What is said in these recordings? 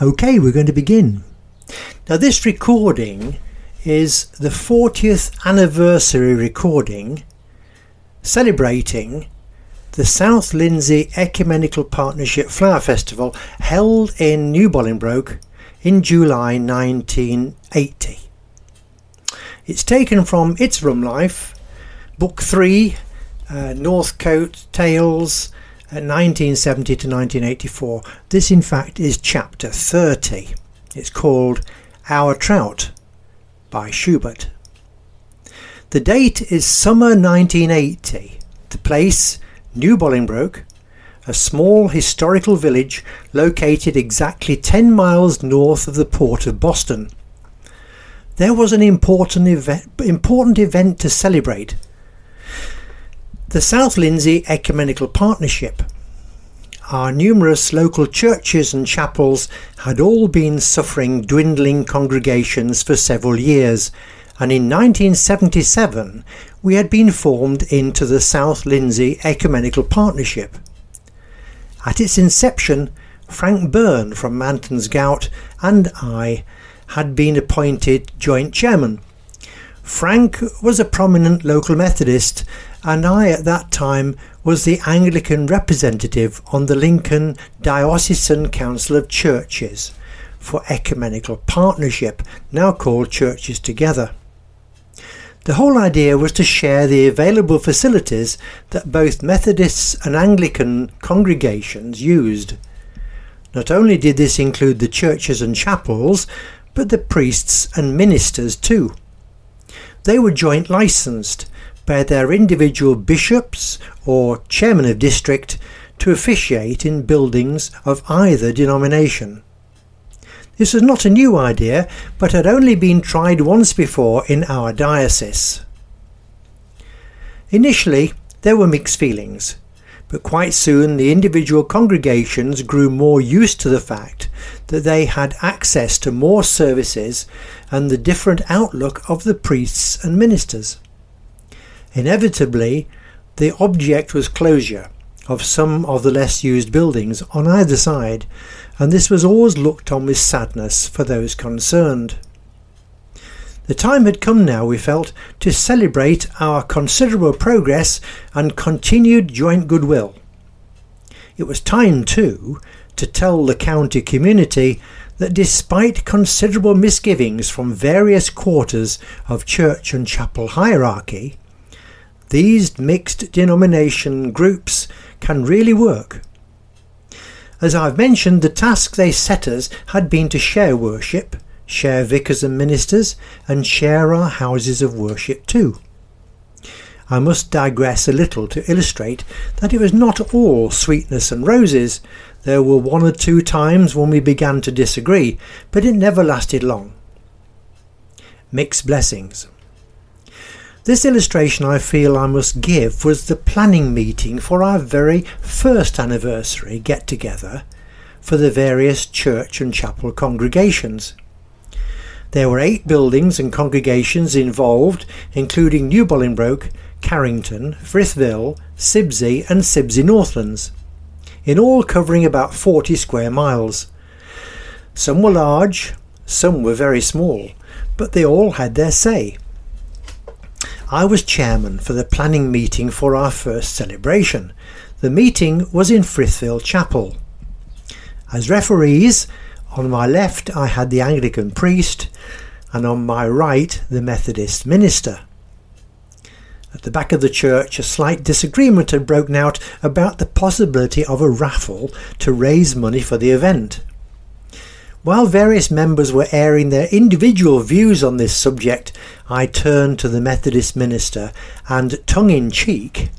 Okay, we're going to begin. Now, this recording is the 40th anniversary recording celebrating the South Lindsey Ecumenical Partnership Flower Festival held in New Bolingbroke in July 1980. It's taken from It's Rum Life, Book 3, uh, Northcote Tales, 1970 to 1984. This, in fact, is chapter 30. It's called Our Trout by Schubert. The date is summer 1980. The place, New Bolingbroke, a small historical village located exactly 10 miles north of the port of Boston. There was an important event, important event to celebrate the South Lindsey Ecumenical Partnership. Our numerous local churches and chapels had all been suffering dwindling congregations for several years, and in 1977 we had been formed into the South Lindsey Ecumenical Partnership. At its inception, Frank Byrne from Anton's Gowt and I had been appointed joint chairman. Frank was a prominent local Methodist and I at that time was the Anglican representative on the Lincoln Diocesan Council of Churches for Ecumenical Partnership, now called Churches Together. The whole idea was to share the available facilities that both Methodists and Anglican congregations used. Not only did this include the churches and chapels, but the priests and ministers too. They were joint licensed by their individual bishops or chairman of district to officiate in buildings of either denomination. This was not a new idea, but had only been tried once before in our diocese. Initially, there were mixed feelings, but quite soon the individual congregations grew more used to the fact that they had access to more services and the different outlook of the priests and ministers. Inevitably, the object was closure of some of the less used buildings on either side, and this was always looked on with sadness for those concerned. The time had come now, we felt, to celebrate our considerable progress and continued joint goodwill. It was time, too, to tell the county community that despite considerable misgivings from various quarters of church and chapel hierarchy, these mixed denomination groups can really work. As I've mentioned, the task they set us had been to share worship, share vicars and ministers, and share our houses of worship too. I must digress a little to illustrate that it was not all sweetness and roses. There were one or two times when we began to disagree, but it never lasted long. Mixed blessings. This illustration I feel I must give was the planning meeting for our very first anniversary get together for the various church and chapel congregations. There were eight buildings and congregations involved, including New Bolingbroke, Carrington, Frithville, Sibsey, and Sibsey Northlands, in all covering about 40 square miles. Some were large, some were very small, but they all had their say. I was chairman for the planning meeting for our first celebration. The meeting was in Frithville Chapel. As referees, on my left I had the Anglican priest, and on my right the Methodist minister. At the back of the church, a slight disagreement had broken out about the possibility of a raffle to raise money for the event. While various members were airing their individual views on this subject, I turned to the Methodist minister and, tongue in cheek,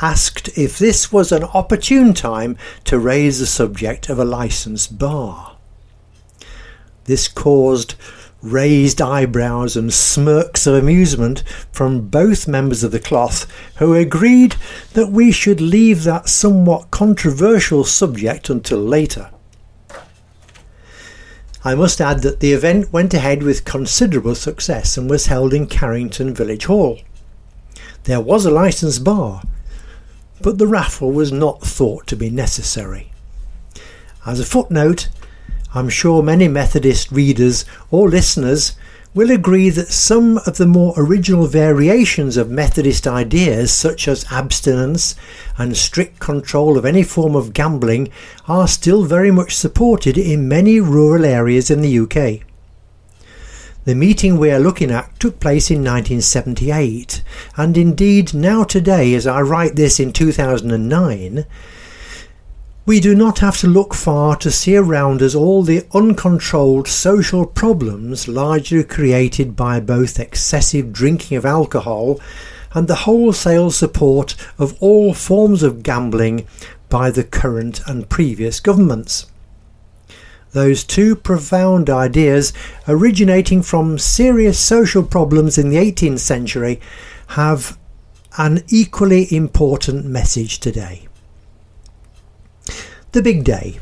asked if this was an opportune time to raise the subject of a licensed bar. This caused raised eyebrows and smirks of amusement from both members of the cloth, who agreed that we should leave that somewhat controversial subject until later. I must add that the event went ahead with considerable success and was held in Carrington Village Hall. There was a licensed bar, but the raffle was not thought to be necessary. As a footnote, I'm sure many Methodist readers or listeners will agree that some of the more original variations of Methodist ideas, such as abstinence and strict control of any form of gambling, are still very much supported in many rural areas in the UK. The meeting we are looking at took place in 1978, and indeed now today, as I write this in 2009, we do not have to look far to see around us all the uncontrolled social problems largely created by both excessive drinking of alcohol and the wholesale support of all forms of gambling by the current and previous governments. Those two profound ideas, originating from serious social problems in the 18th century, have an equally important message today the big day.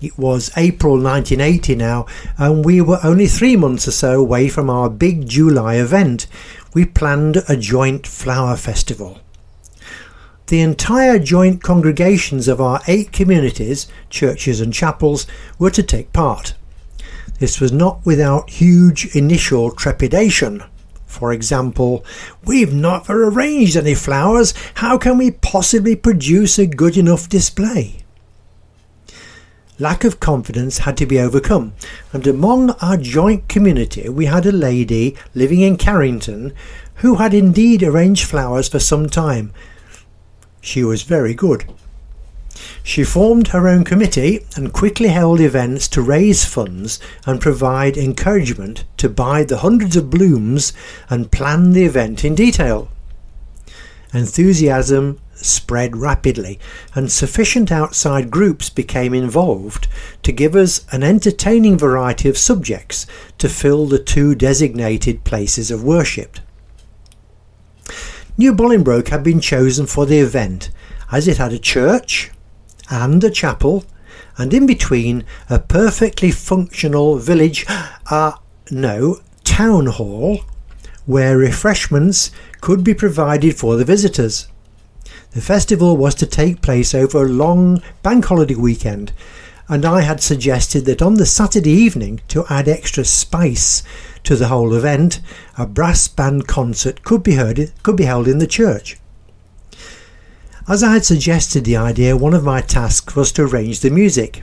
It was April 1980 now, and we were only three months or so away from our big July event. We planned a joint flower festival. The entire joint congregations of our eight communities, churches and chapels, were to take part. This was not without huge initial trepidation. For example, we've not arranged any flowers. How can we possibly produce a good enough display? Lack of confidence had to be overcome, and among our joint community we had a lady living in Carrington who had indeed arranged flowers for some time. She was very good. She formed her own committee and quickly held events to raise funds and provide encouragement to buy the hundreds of blooms and plan the event in detail. Enthusiasm spread rapidly, and sufficient outside groups became involved to give us an entertaining variety of subjects to fill the two designated places of worship. New Bolingbroke had been chosen for the event as it had a church and a chapel, and in between a perfectly functional village, uh, no, town hall, where refreshments could be provided for the visitors. The festival was to take place over a long bank holiday weekend, and I had suggested that on the Saturday evening, to add extra spice to the whole event, a brass band concert could be heard could be held in the church. As I had suggested the idea, one of my tasks was to arrange the music.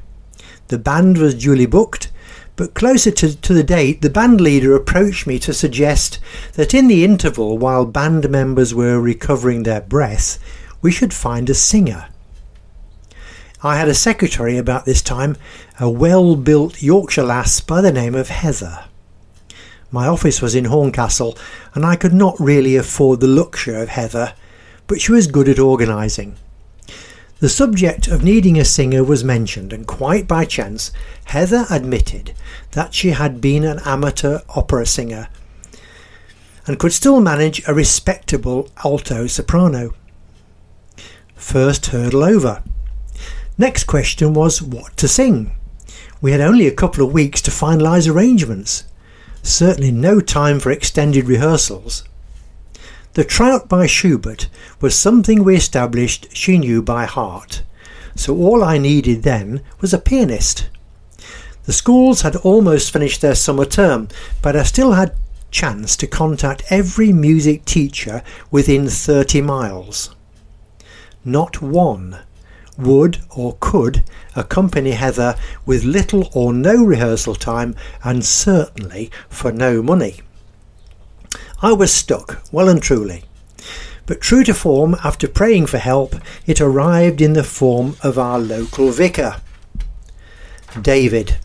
The band was duly booked, but closer to, to the date, the band leader approached me to suggest that in the interval while band members were recovering their breath, we should find a singer. I had a secretary about this time, a well built Yorkshire lass by the name of Heather. My office was in Horncastle, and I could not really afford the luxury of Heather, but she was good at organising. The subject of needing a singer was mentioned, and quite by chance, Heather admitted that she had been an amateur opera singer and could still manage a respectable alto soprano first hurdle over. Next question was what to sing. We had only a couple of weeks to finalise arrangements. Certainly no time for extended rehearsals. The Trout by Schubert was something we established she knew by heart, so all I needed then was a pianist. The schools had almost finished their summer term, but I still had chance to contact every music teacher within 30 miles not one, would or could accompany Heather with little or no rehearsal time and certainly for no money. I was stuck, well and truly. But true to form, after praying for help, it arrived in the form of our local vicar. David.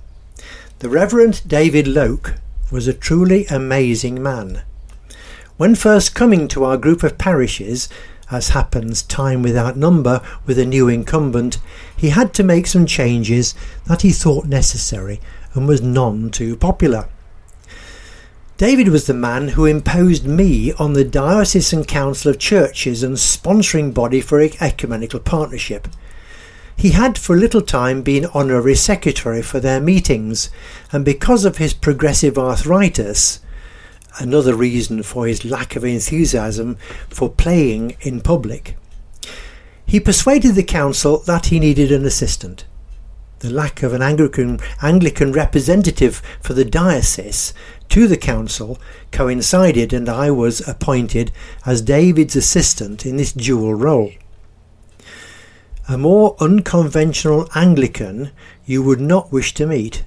The Reverend David Loke was a truly amazing man. When first coming to our group of parishes, as happens time without number with a new incumbent, he had to make some changes that he thought necessary and was none too popular. David was the man who imposed me on the Diocesan Council of Churches and sponsoring body for ecumenical partnership. He had for a little time been honorary secretary for their meetings, and because of his progressive arthritis, another reason for his lack of enthusiasm for playing in public. He persuaded the council that he needed an assistant. the lack of an Anglican, Anglican representative for the diocese to the council coincided and I was appointed as David's assistant in this dual role. A more unconventional Anglican you would not wish to meet,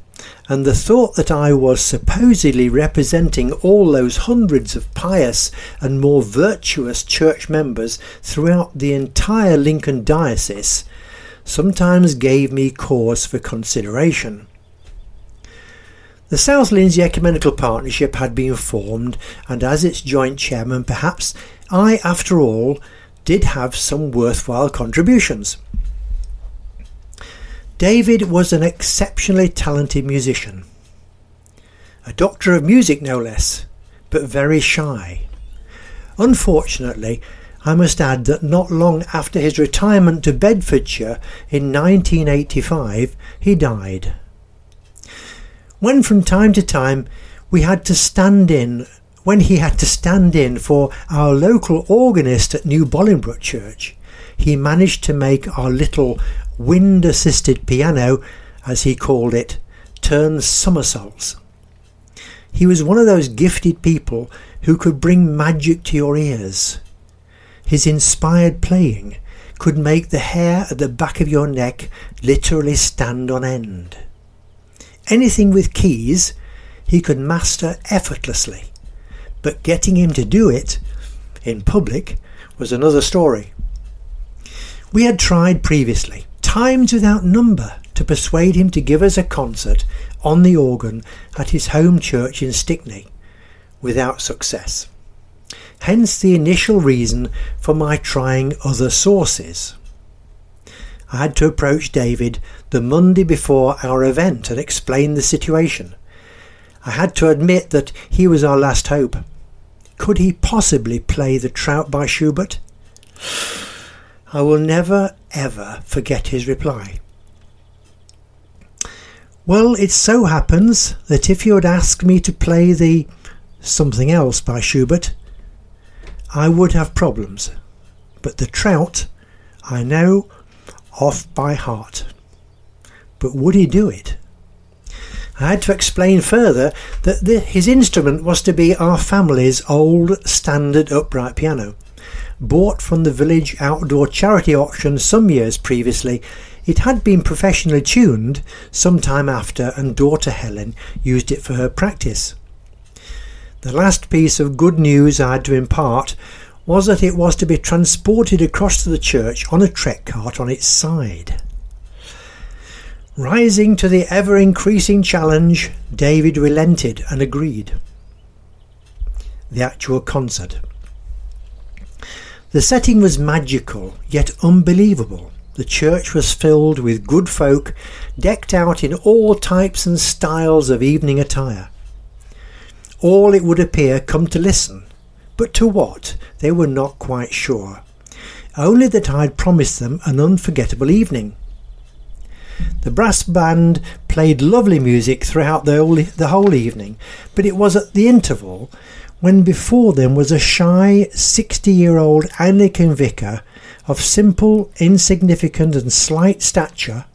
and the thought that I was supposedly representing all those hundreds of pious and more virtuous church members throughout the entire Lincoln diocese sometimes gave me cause for consideration. The South Lindsey Ecumenical Partnership had been formed, and as its joint chairman, perhaps I, after all, did have some worthwhile contributions. David was an exceptionally talented musician, a doctor of music no less, but very shy. Unfortunately, I must add that not long after his retirement to Bedfordshire in 1985, he died. When from time to time we had to stand in, when he had to stand in for our local organist at New Bolingbroke Church, he managed to make our little wind assisted piano, as he called it, turn somersaults. He was one of those gifted people who could bring magic to your ears his inspired playing could make the hair at the back of your neck literally stand on end. Anything with keys he could master effortlessly, but getting him to do it in public was another story. We had tried previously, times without number, to persuade him to give us a concert on the organ at his home church in Stickney, without success hence the initial reason for my trying other sources. I had to approach David the Monday before our event and explain the situation. I had to admit that he was our last hope. Could he possibly play the Trout by Schubert? I will never ever forget his reply. Well, it so happens that if you had asked me to play the something else by Schubert, I would have problems, but the trout I know off by heart. But would he do it? I had to explain further that the, his instrument was to be our family's old standard upright piano. Bought from the village outdoor charity auction some years previously, it had been professionally tuned some time after, and daughter Helen used it for her practice. The last piece of good news I had to impart was that it was to be transported across to the church on a trek cart on its side. Rising to the ever increasing challenge, David relented and agreed. The actual concert. The setting was magical, yet unbelievable. The church was filled with good folk, decked out in all types and styles of evening attire all it would appear come to listen, but to what they were not quite sure. Only that I had promised them an unforgettable evening. The brass band played lovely music throughout the whole, the whole evening, but it was at the interval when before them was a shy 60 year old Anglican vicar of simple, insignificant, and slight stature,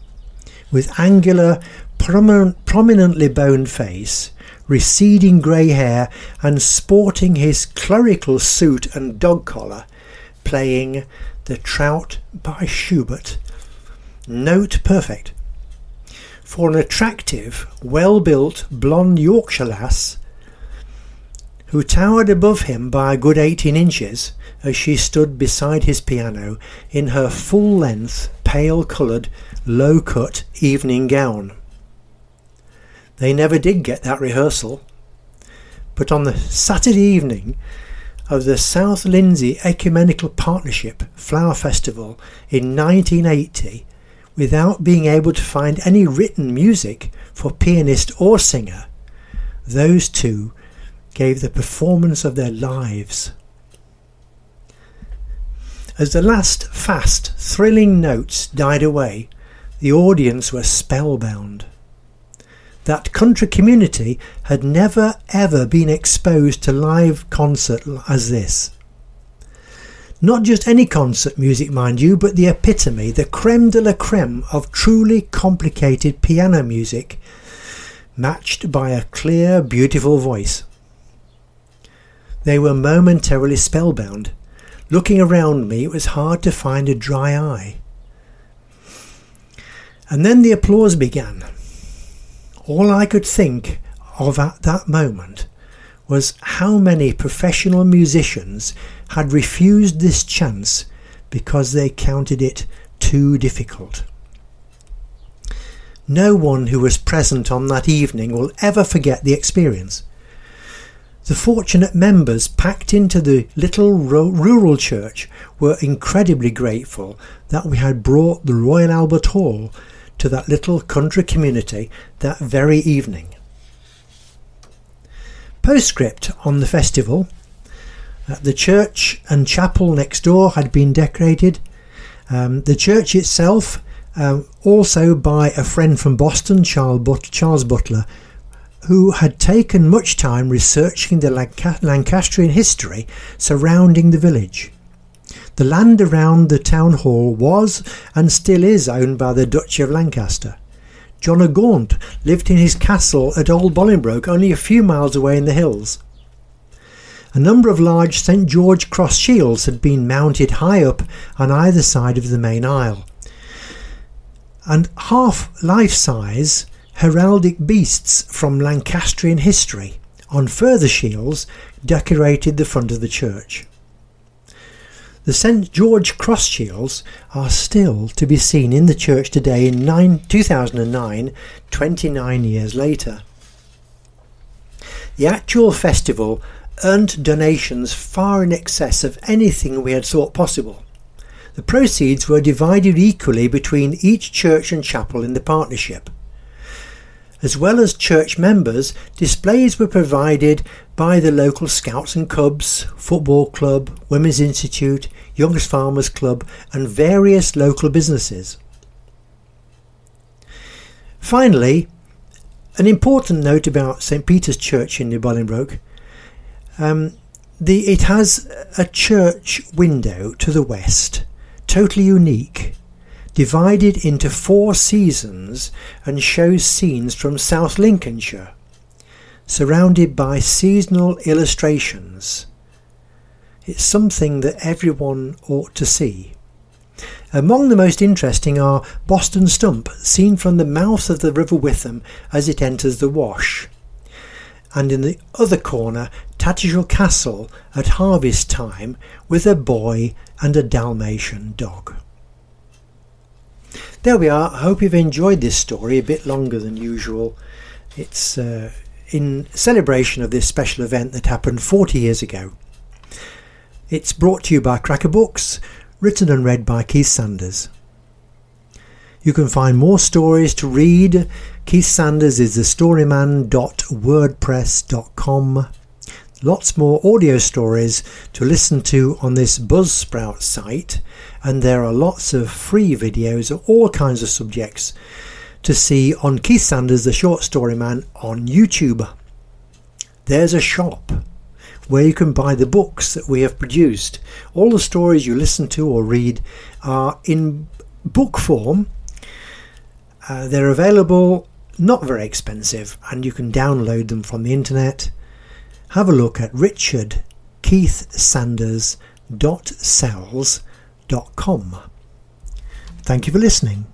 with angular, prominently boned face, receding grey hair, and sporting his clerical suit and dog collar, playing The Trout by Schubert. Note perfect. For an attractive, well built, blonde Yorkshire lass, who towered above him by a good 18 inches as she stood beside his piano in her full length, pale coloured, low cut evening gown. They never did get that rehearsal. But on the Saturday evening of the South Lindsey Ecumenical Partnership Flower Festival in 1980, without being able to find any written music for pianist or singer, those two gave the performance of their lives. As the last fast, thrilling notes died away, the audience were spellbound that country community had never ever been exposed to live concert as this. Not just any concert music, mind you, but the epitome, the creme de la creme of truly complicated piano music, matched by a clear, beautiful voice. They were momentarily spellbound. Looking around me, it was hard to find a dry eye. And then the applause began. All I could think of at that moment was how many professional musicians had refused this chance because they counted it too difficult. No one who was present on that evening will ever forget the experience. The fortunate members packed into the little rural church were incredibly grateful that we had brought the Royal Albert Hall to that little country community that very evening. Postscript on the festival. Uh, the church and chapel next door had been decorated. Um, the church itself, um, also by a friend from Boston, Charles, But- Charles Butler, who had taken much time researching the Lancastrian history surrounding the village. The land around the town hall was and still is owned by the Duchy of Lancaster. John o' Gaunt lived in his castle at Old Bolingbroke, only a few miles away in the hills. A number of large St George cross shields had been mounted high up on either side of the main aisle, and half life size heraldic beasts from Lancastrian history on further shields decorated the front of the church. The St George cross shields are still to be seen in the church today in nine, 2009, 29 years later. The actual festival earned donations far in excess of anything we had thought possible. The proceeds were divided equally between each church and chapel in the partnership. As well as church members, displays were provided by the local Scouts and Cubs, Football Club, Women's Institute, Young's Farmers Club, and various local businesses. Finally, an important note about St Peter's Church in New Bolingbroke. Um, the, it has a church window to the west, totally unique divided into four seasons and shows scenes from South Lincolnshire, surrounded by seasonal illustrations. It's something that everyone ought to see. Among the most interesting are Boston Stump, seen from the mouth of the River Witham as it enters the Wash, and in the other corner, Tattershall Castle at harvest time with a boy and a Dalmatian dog. There we are. I hope you've enjoyed this story a bit longer than usual. It's uh, in celebration of this special event that happened 40 years ago. It's brought to you by Cracker Books, written and read by Keith Sanders. You can find more stories to read. Keith Sanders is thestoryman.wordpress.com. Lots more audio stories to listen to on this Buzzsprout site, and there are lots of free videos of all kinds of subjects to see on Keith Sanders, the short story man, on YouTube. There's a shop where you can buy the books that we have produced. All the stories you listen to or read are in book form. Uh, they're available, not very expensive, and you can download them from the internet have a look at richardkeithsanders.cells.com. Thank you for listening.